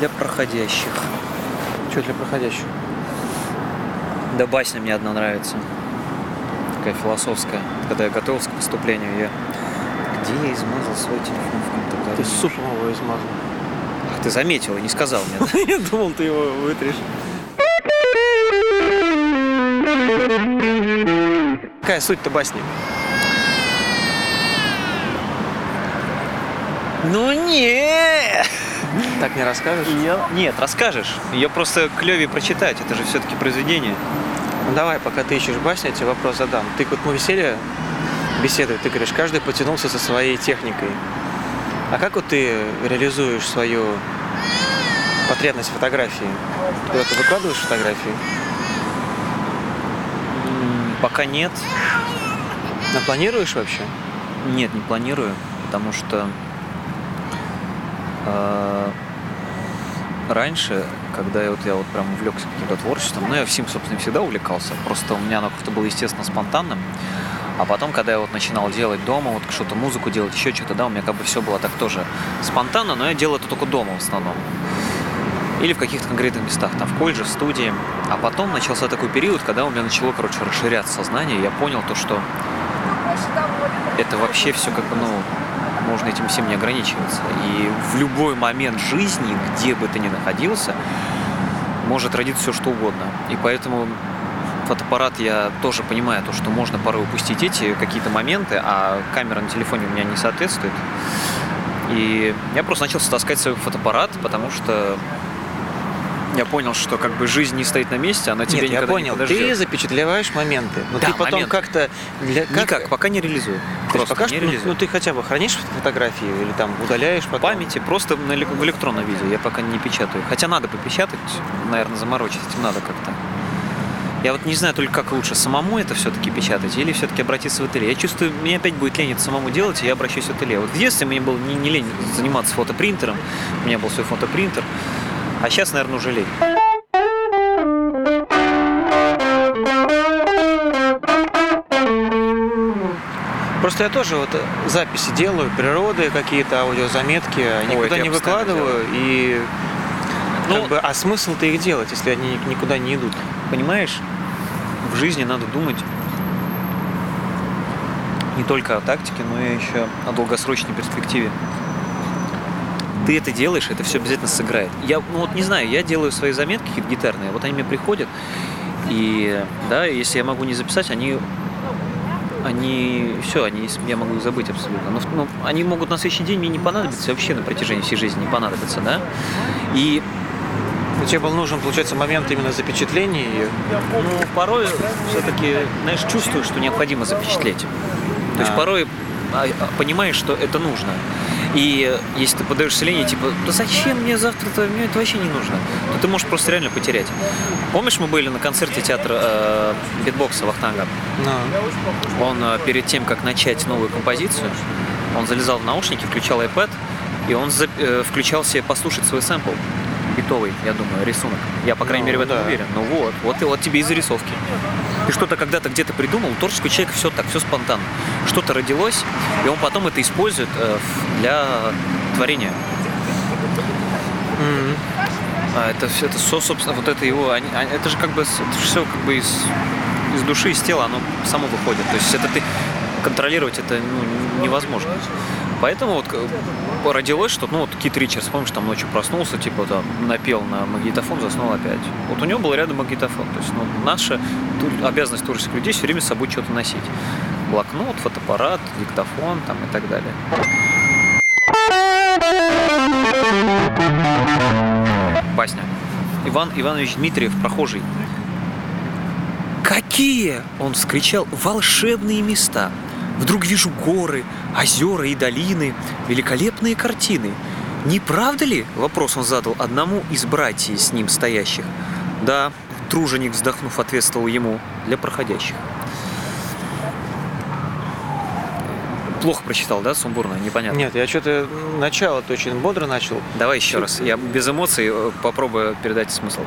Для проходящих. Что для проходящих? Да басня мне одна нравится. Такая философская. Когда я готовился к выступлению, я... Где я измазал свой телефон в каком-то Ты супом его измазал. Ах, ты заметил и не сказал мне. Я думал, ты его вытрешь. Какая суть-то басни? Ну не. Так не расскажешь? Нет, расскажешь. Ее просто клевее прочитать. Это же все-таки произведение. Ну давай, пока ты ищешь басню, я тебе вопрос задам. Ты вот мы веселье беседуем, ты говоришь, каждый потянулся со своей техникой. А как вот ты реализуешь свою потребность фотографии? Ты куда-то выкладываешь фотографии? Пока нет. Но планируешь вообще? Нет, не планирую, потому что э, раньше, когда я вот, я вот прям увлекся каким-то творчеством, ну я всем, собственно, всегда увлекался, просто у меня оно как-то было, естественно, спонтанным. А потом, когда я вот начинал делать дома, вот что-то музыку делать, еще что-то, да, у меня как бы все было так тоже спонтанно, но я делал это только дома в основном. Или в каких-то конкретных местах, там в колледже, в студии. А потом начался такой период, когда у меня начало, короче, расширяться сознание, и я понял то, что это вообще все как бы, ну, можно этим всем не ограничиваться. И в любой момент жизни, где бы ты ни находился, может родиться все что угодно. И поэтому фотоаппарат я тоже понимаю то, что можно порой упустить эти какие-то моменты, а камера на телефоне у меня не соответствует. И я просто начал таскать свой фотоаппарат, потому что я понял, что как бы жизнь не стоит на месте, она тебе Нет, я никогда понял. не подождет. Ты запечатлеваешь моменты, но Да, ты потом как-то для как- Никак, пока не реализую. То Просто пока не что, ну, реализую. ну, ты хотя бы хранишь фотографии или там удаляешь потом? памяти просто на в электронном виде. Я пока не печатаю. Хотя надо попечатать, наверное, заморочить. Этим надо как-то. Я вот не знаю только как лучше, самому это все-таки печатать или все-таки обратиться в ателье. Я чувствую, мне опять будет лень это самому делать, и я обращусь в ателье. Вот в детстве мне было не, не лень заниматься фотопринтером, у меня был свой фотопринтер, а сейчас, наверное, уже лень. Просто я тоже вот э, записи делаю, природы какие-то, аудиозаметки, никуда это не выкладываю. И Ну, как бы, а смысл-то их делать, если они ни- никуда не идут? Понимаешь, в жизни надо думать не только о тактике, но и еще о долгосрочной перспективе. Ты это делаешь, это все обязательно сыграет. Я, ну вот не знаю, я делаю свои заметки какие-то гитарные, вот они мне приходят, и да, если я могу не записать, они они все, они я могу их забыть абсолютно. Но, но они могут на следующий день мне не понадобиться вообще на протяжении всей жизни не понадобятся, да. И Но тебе был нужен, получается, момент именно запечатления ее. Ну, порой все-таки, знаешь, чувствую, что необходимо запечатлеть. То есть А. порой а, а, понимаешь, что это нужно. И если ты подаешься лени, типа, да зачем мне завтра это, мне это вообще не нужно, то ты можешь просто реально потерять. Помнишь, мы были на концерте театра э, битбокса Вахтанга? Ну, Он э, перед тем, как начать новую композицию, он залезал в наушники, включал iPad, и он за- э, включал себе послушать свой сэмпл битовый, я думаю, рисунок. Я, по крайней Ну, мере, в этом да. уверен. Ну вот, вот, и вот тебе и зарисовки. Ты что-то когда-то где-то придумал, у творческого человека все так, все спонтанно. Что-то родилось, и он потом это использует э, для творения. м, А это все, это со- собственно, вот это его, они- они- это же как бы все как бы из, из души, из тела, оно само выходит. То есть это ты контролировать это ну, невозможно. Поэтому вот э, родилось, что, ну вот Кит Ричардс, помнишь, там ночью проснулся, типа там напел на магнитофон, заснул опять. Вот у него был рядом магнитофон. То есть ну, наша обязанность творческих людей все время с собой что-то носить. Блокнот, фотоаппарат, диктофон там и так далее. Басня. Иван Иванович Дмитриев, прохожий. Какие? Он вскричал волшебные места. Вдруг вижу горы, озера и долины, великолепные картины. Не правда ли? Вопрос он задал одному из братьев с ним стоящих. Да, труженик, вздохнув, ответствовал ему для проходящих. Плохо прочитал, да, сумбурно, непонятно. Нет, я что-то начало-то очень бодро начал. Давай еще раз. Я без эмоций э, попробую передать смысл.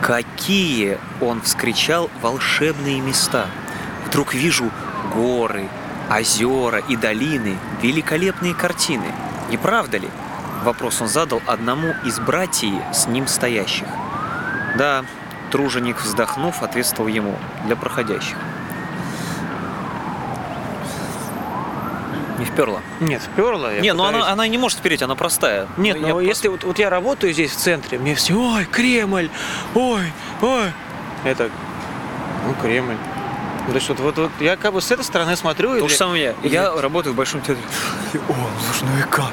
Какие, он вскричал, волшебные места. Вдруг вижу горы, озера и долины, великолепные картины. Не правда ли? вопрос он задал одному из братьев с ним стоящих. Да, труженик, вздохнув, ответствовал ему для проходящих. Не вперла. Нет, вперла. я Не, ну пытаюсь- она, она не может впереть, она простая. Нет, ну просто- если вот, вот я работаю здесь в центре, мне все, ой, Кремль, ой, ой. Это, ну, Кремль. То есть вот, вот, вот я как бы с этой стороны смотрю, То и же самое я. или- Я работаю в Большом театре. О, ну слушай, ну и как?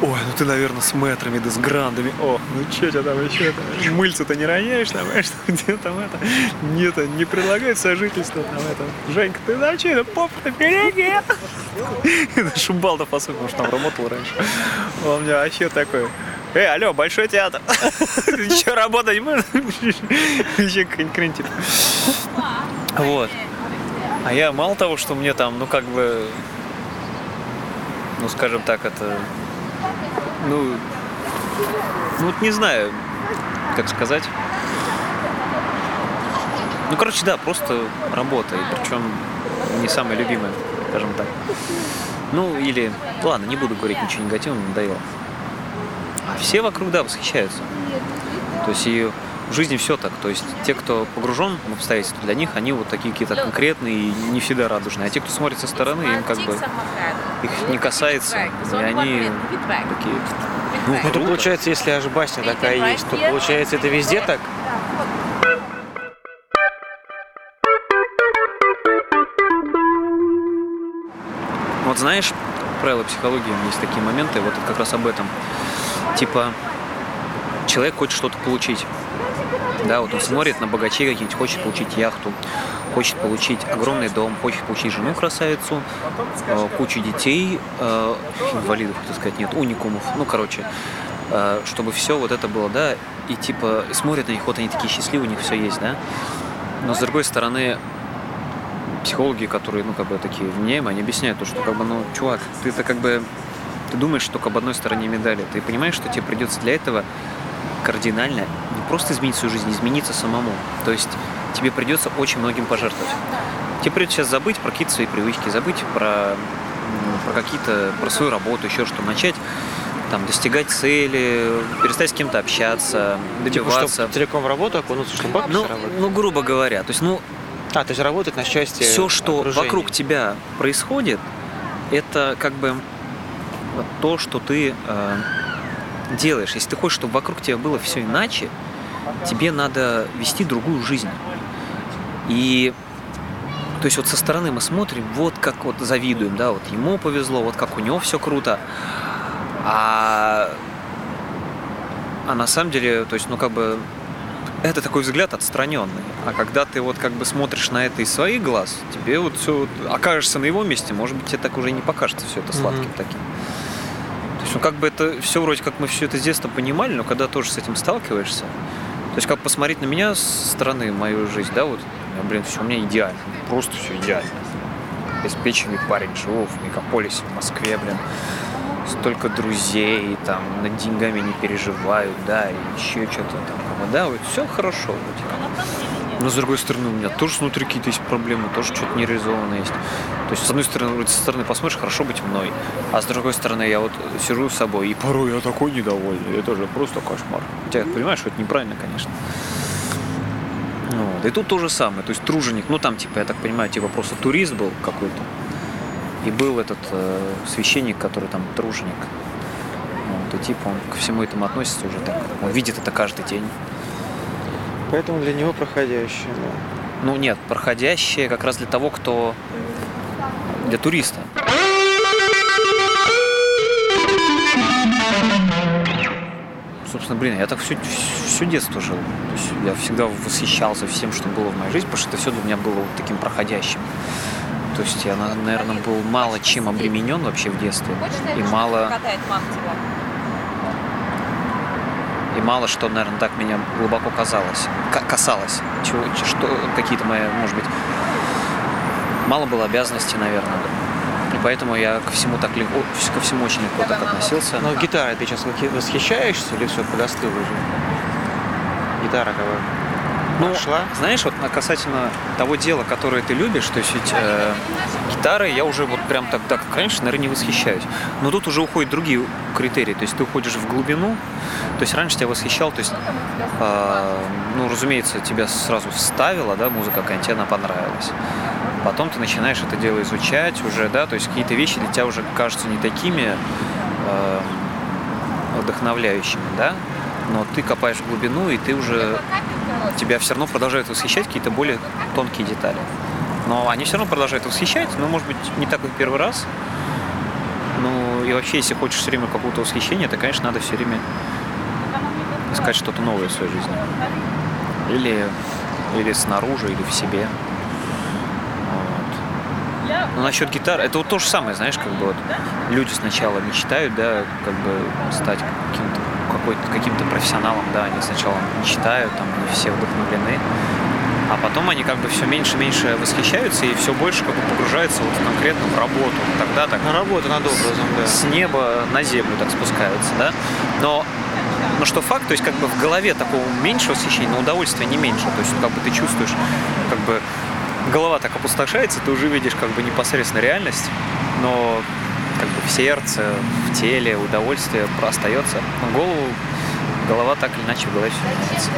Ой, ну ты, наверное, с метрами, да с грандами. О, ну что тебя там еще? Мыльца-то не роняешь там, знаешь, где там это? Нет, не предлагают сожительство там это. Женька, ты на что, это поп-то переги? Это Шубалдов особенно, потому что там работал раньше. Он мне вообще такой, Эй, алло, Большой театр. Ты что, работать будешь? Еще какой-нибудь. Вот. А я мало того, что мне там, ну как бы, ну скажем так, это, ну, ну вот не знаю, как сказать. Ну, короче, да, просто работа, и причем не самая любимая, скажем так. Ну, или, ладно, не буду говорить ничего негативного, надоело. А все вокруг, да, восхищаются. То есть и в жизни все так. То есть те, кто погружен в обстоятельства, для них они вот такие какие-то конкретные и не всегда радужные. А те, кто смотрит со стороны, им как бы их не касается, и они такие, ну, Ну, это круто. получается, если аж басня такая есть, то получается это везде так? Вот знаешь, правила психологии есть такие моменты, вот как раз об этом. Типа, человек хочет что-то получить. Да, вот он смотрит на богачей каких-нибудь, хочет получить яхту, хочет получить огромный дом, хочет получить жену красавицу, э, кучу детей, э, инвалидов, хотел сказать, нет, уникумов, ну, короче, э, чтобы все вот это было, да, и типа смотрят на них, вот они такие счастливые, у них все есть, да, но с другой стороны, психологи, которые, ну, как бы такие вменяемые, они объясняют то, что, как бы, ну, чувак, ты-то как бы, ты думаешь только об одной стороне медали, ты понимаешь, что тебе придется для этого кардинально просто изменить свою жизнь, измениться самому. То есть тебе придется очень многим пожертвовать. Тебе придется сейчас забыть про какие-то свои привычки, забыть про, про какие-то, про свою работу, еще что, начать там достигать цели, перестать с кем-то общаться, Типа, добиваться. чтобы целиком в работу окунуться, чтобы бабки ну, ну, грубо говоря, то есть, ну, А, то есть работать на счастье все, что окружения. вокруг тебя происходит, это как бы то, что ты э, делаешь. Если ты хочешь, чтобы вокруг тебя было все иначе, тебе надо вести другую жизнь. И то есть вот со стороны мы смотрим, вот как вот завидуем, да, вот ему повезло, вот как у него все круто. А, а на самом деле, то есть, ну как бы это такой взгляд отстраненный. А когда ты вот как бы смотришь на это из своих глаз, тебе вот все окажешься на его месте, может быть, тебе так уже не покажется все это сладким Мгм. таким. То есть, ну как бы это все вроде как мы все это с детства понимали, но когда тоже с этим сталкиваешься, то есть как посмотреть на меня с стороны мою жизнь, да, вот, блин, все у меня идеально, просто все идеально. Обеспеченный парень, живу в мегаполисе, в Москве, блин. Столько друзей, там, над деньгами не переживают, да, и еще что-то там. Да, вот все хорошо. как. Но с другой стороны, у меня тоже внутри какие-то есть проблемы, тоже что-то нереализованно есть. То есть, с одной стороны, со стороны посмотришь, хорошо быть мной, а с другой стороны, я вот сижу с собой, и порой я такой недовольный, это же просто кошмар. Хотя, понимаешь, что это неправильно, конечно. Вот. И тут то же самое, то есть труженик, ну там, типа, я так понимаю, типа просто турист был какой-то, и был этот э, священник, который там труженик. Вот, и типа он ко всему этому относится уже так, он видит это каждый день. Поэтому для него проходящее, да. Ну нет, проходящее как раз для того, кто для туриста. Собственно, блин, я так все, все детство жил. То есть я всегда восхищался всем, что было в моей жизни, потому что это все для меня было вот таким проходящим. То есть я, на- наверное, был мало чем обременен вообще в детстве. И мало, катает мама тебя? И мало что, наверное, так меня глубоко казалось, ка- касалось. Чего, что какие-то мои, может быть, мало было обязанностей, наверное. И поэтому я ко всему так легко, ко всему очень легко так относился. Но гитарой ты сейчас восхищаешься или все подостыл уже? Гитара какая? Ну, прошла? знаешь, вот касательно того дела, которое ты любишь, то есть э, гитарой я уже вот прям так, так, конечно, наверное, не восхищаюсь. Но тут уже уходят другие критерии, то есть ты уходишь в глубину, то есть раньше тебя восхищал, то есть, э, ну, разумеется, тебя сразу вставила, да, музыка какая-нибудь, тебе она понравилась. Потом ты начинаешь это дело изучать уже, да, то есть какие-то вещи для тебя уже кажутся не такими э, вдохновляющими, да, но ты копаешь в глубину, и ты уже тебя все равно продолжают восхищать какие-то более тонкие детали. Но они все равно продолжают восхищать, но, может быть, не так, как первый раз. Ну, и вообще, если хочешь все время какого-то восхищения, то, конечно, надо все время искать что-то новое в своей жизни. Или, или снаружи, или в себе. Вот. Ну, насчет гитары, это вот то же самое, знаешь, как бы вот люди сначала мечтают, да, как бы стать каким-то каким-то профессионалом, да, они сначала мечтают, там, они все вдохновлены, а потом они как бы все меньше и меньше восхищаются и все больше как бы погружаются вот конкретно в работу. Тогда так На работу над образом, да. с неба на землю так спускаются, да. Но, но что факт, то есть как бы в голове такого меньше восхищения, но удовольствия не меньше. То есть как бы ты чувствуешь, как бы голова так опустошается, ты уже видишь как бы непосредственно реальность, но в сердце, в теле удовольствие остается. Но голову, голова так или иначе в голове все меняется.